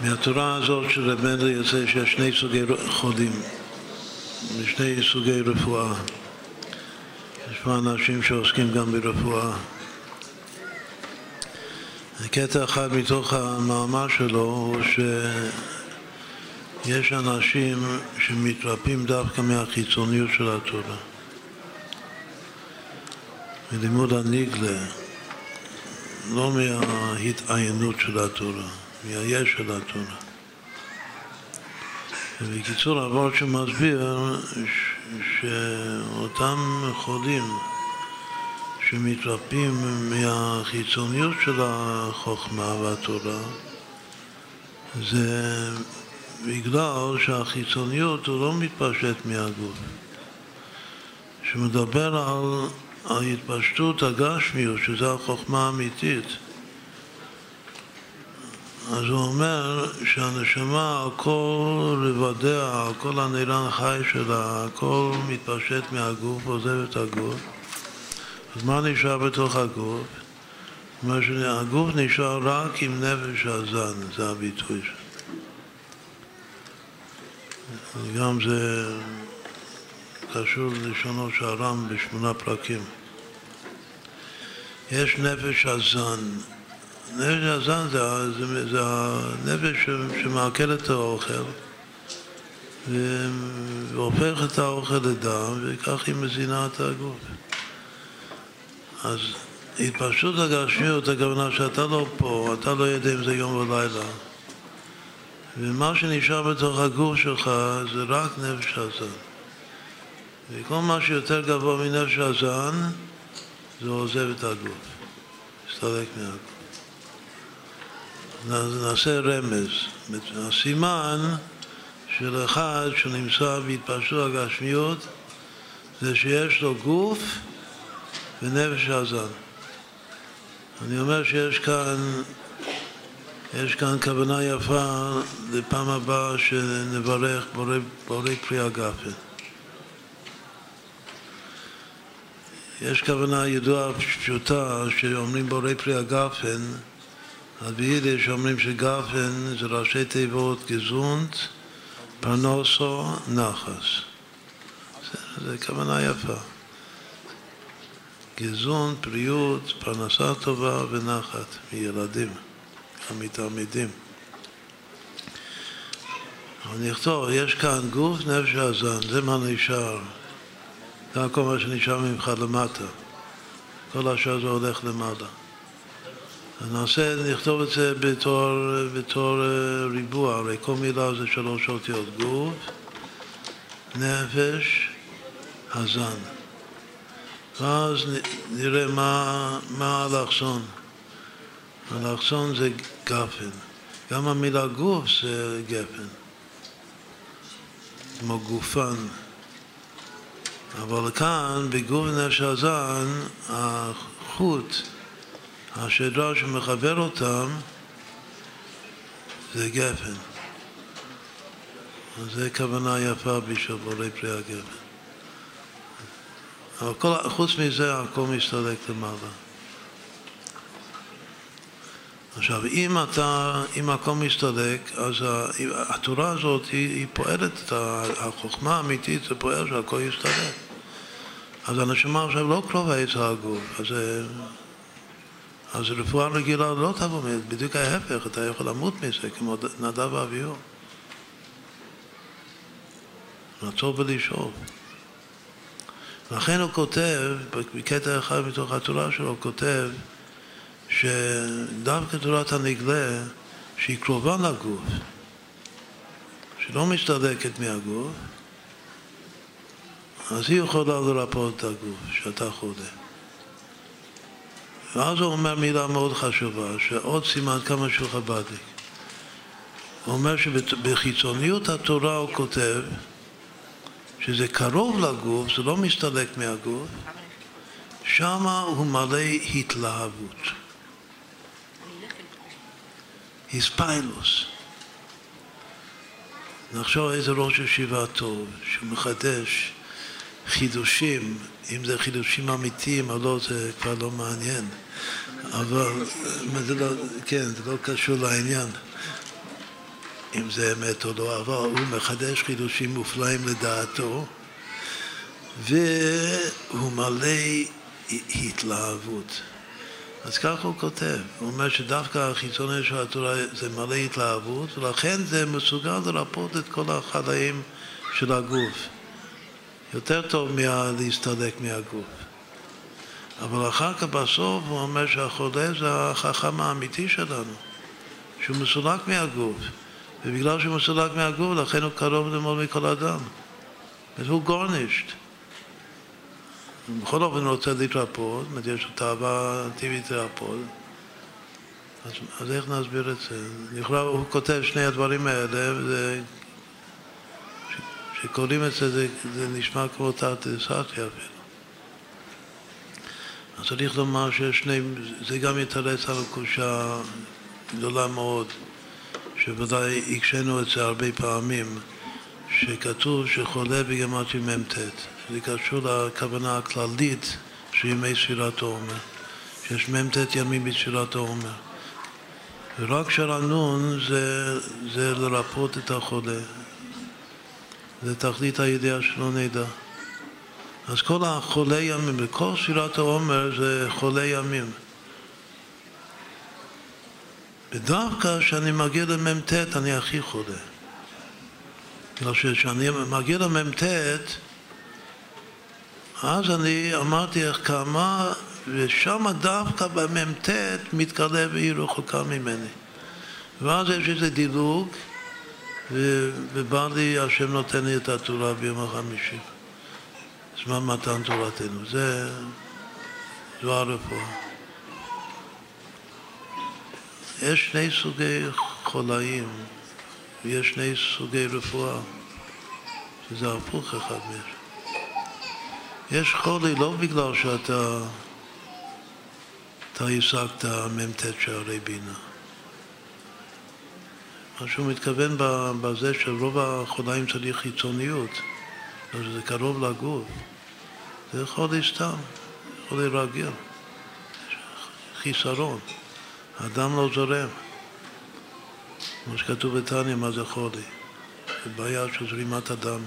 מהתורה הזאת של רב מנדל יוצא שיש שני סוגי חולים, שני סוגי רפואה. יש פה אנשים שעוסקים גם ברפואה. קטע אחד מתוך המאמר שלו הוא שיש אנשים שמתרפים דווקא מהחיצוניות של התורה. מלימוד הניגלה, לא מההתעיינות של התורה. מהיש של התורה. ובקיצור, הוורד שמסביר שאותם חולים שמתרפים מהחיצוניות של החוכמה והתורה זה בגלל שהחיצוניות לא מתפשט מהגוף. שמדבר על ההתפשטות הגשמיות, שזו החוכמה האמיתית, אז הוא אומר שהנשמה על כל רבדיה, על כל הנעלן חי שלה, הכל מתפשט מהגוף, עוזב את הגוף. אז מה נשאר בתוך הגוף? אומרת שהגוף נשאר רק עם נפש הזן, זה הביטוי שלו. גם זה קשור ללשונו של הר"ם בשמונה פרקים. יש נפש הזן, נפש הזן זה, זה, זה הנפש שמעכל את האוכל והופך את האוכל לדם וכך היא מזינה את הגוף. אז התפשטות הגשמיות, הכוונה שאתה לא פה, אתה לא יודע אם זה יום ולילה ומה שנשאר בתוך הגוף שלך זה רק נפש הזן וכל מה שיותר גבוה מנפש הזן זה עוזב את הגוף, מסתלק מהגוף. נעשה רמז. הסימן של אחד שנמצא בהתפשטות הגשמיות זה שיש לו גוף ונפש הזן. אני אומר שיש כאן, יש כאן כוונה יפה לפעם הבאה שנברך בורא, בורא פרי הגפן. יש כוונה ידועה פשוטה שאומרים בורא פרי הגפן אז ביידיש אומרים שגפן זה ראשי תיבות גזונט, פרנוסו, נחס. זה כוונה יפה. גזונט, בריאות, פרנסה טובה ונחת מילדים, גם מתלמידים. אבל נכתוב, יש כאן גוף נפש הזן, זה מה נשאר. זה הכל מה שנשאר ממך למטה. כל השאר זה הולך למעלה. נעשה, נכתוב את זה בתור, בתור אה, ריבוע, הרי כל מילה זה שלוש אותיות, גוף, נפש, הזן. ואז נראה מה, מה האלכסון. האלכסון זה גפן. גם המילה גוף זה גפן, כמו גופן. אבל כאן, בגוף נפש הזן, החוט השדרה שמחבר אותם זה גפן. אז זו כוונה יפה בשביל בורא פרי הגפן. אבל כל, חוץ מזה הכל מסתלק למעלה. עכשיו, אם אתה, אם הכל מסתלק, אז התורה הזאת היא, היא פועלת, החוכמה האמיתית זה פועל שהכל יסתלק. אז הנשמה עכשיו לא קרובה אצל הגוף, אז אז רפואה רגילה לא תבוא מזה, בדיוק ההפך, אתה יכול למות מזה, כמו נדב ואביהו. לעצור ולשאול. לכן הוא כותב, בקטע אחד מתוך התורה שלו, הוא כותב שדווקא תורת הנגלה, שהיא קרובה לגוף, שלא מסתדקת מהגוף, אז היא יכולה לרפות את הגוף, שאתה חולה. ואז הוא אומר מילה מאוד חשובה, שעוד סימן כמה שהוא חב"דניק. הוא אומר שבחיצוניות התורה הוא כותב שזה קרוב לגוף, זה לא מסתלק מהגוף, שמה הוא מלא התלהבות. היספיילוס. נחשוב איזה ראש ישיבה טוב, שמחדש חידושים, אם זה חידושים אמיתיים או לא, זה כבר לא מעניין. אבל זה לא, כן, זה לא קשור לעניין. אם זה אמת או לא, אבל הוא מחדש חידושים מופלאים לדעתו, והוא מלא התלהבות. אז ככה הוא כותב, הוא אומר שדווקא החיצוני של התורה זה מלא התלהבות, ולכן זה מסוגל לרפות את כל החלאים של הגוף. יותר טוב מלהסתלק מהגוף. אבל אחר כך בסוף הוא אומר שהחולה זה החכם האמיתי שלנו, שהוא מסולק מהגוף. ובגלל שהוא מסולק מהגוף, לכן הוא קרוב ללמוד מכל אדם. והוא גורנישט. בכל אופן הוא רוצה להתרפות, זאת אומרת, יש לו תאווה טבעית לרפות. אז, אז איך נסביר את זה? לכאורה הוא כותב שני הדברים האלה, וזה... כשקוראים את זה, זה, זה נשמע כמו תרטיסציה אפילו. אז צריך לומר ששני, זה גם יתרץ על קושה גדולה מאוד, שוודאי הקשינו את זה הרבה פעמים, שכתוב שחולה בגמטרי מ"ט. זה קשור לכוונה הכללית של ימי ספירת העומר, שיש מ"ט ימים בספירת העומר. ורק שרנון זה, זה לרפות את החולה. זה תכלית הידיעה שלא נדע. אז כל החולי ימים, וכל ספירת העומר זה חולי ימים. ודווקא כשאני מגיע למ"ט אני הכי חולה. בגלל שכשאני מגיע למ"ט אז אני אמרתי איך כמה, ושם דווקא במ"ט מתגלה והיא רחוקה ממני. ואז יש איזה דילוג, ובא לי, השם נותן לי את התורה ביום החמישי. זמן מתן תורתנו. זה, זו הרפואה. יש שני סוגי חולאים, ויש שני סוגי רפואה, שזה הפוך אחד מהם. יש חולי לא בגלל שאתה אתה השגת מ"ט שערי בינה. מה שהוא מתכוון בזה שרוב החולאים צריך חיצוניות, זה קרוב לגוף. זה חולי סתם, חולי רגיל, חיסרון. הדם לא זורם. כמו שכתוב בתניא, מה זה חולי? זה בעיה של זרימת הדם.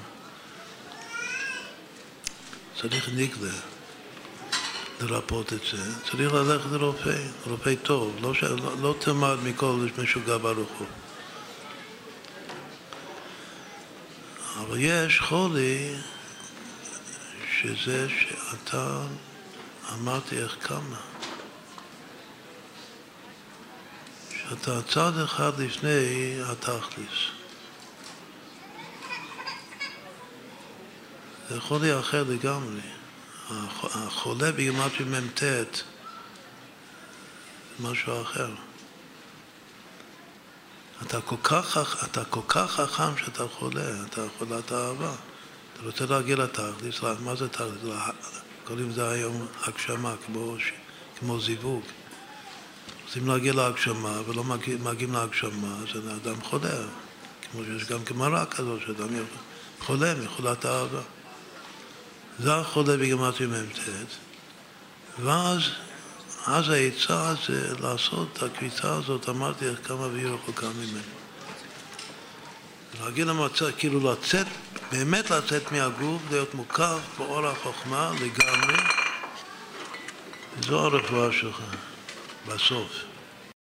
צריך נגלה לרפות את זה. צריך ללכת לרופא, רופא טוב, לא. לא, לא תלמד מכל משוגע ברוך הוא. אבל יש חולי שזה שאתה, אמרתי איך כמה, שאתה צעד אחד לפני התכליס. זה חולי אחר לגמרי. החולה בגימטרי מ"ט משהו אחר. אתה כל כך, אתה כל כך חכם שאתה חולה, אתה חולת אהבה. אתה רוצה להגיע לתכלס, מה זה תכלס? קוראים לזה היום הגשמה, כמו, כמו זיווג. רוצים להגיע להגשמה ולא מגיעים, מגיעים להגשמה, אז אדם חולה. כמו שיש גם גמרא כזאת, שאדם חולה מחולת אהבה. זה החולה בגימטרי מ"ט, ואז אז העצה זה לעשות את הקביצה הזאת, אמרתי איך כמה והיא רחוקה ממני. להגיד למצב, כאילו לצאת, באמת לצאת מהגוף, להיות מוקף באור החוכמה לגמרי, זו הרפואה שלך, בסוף.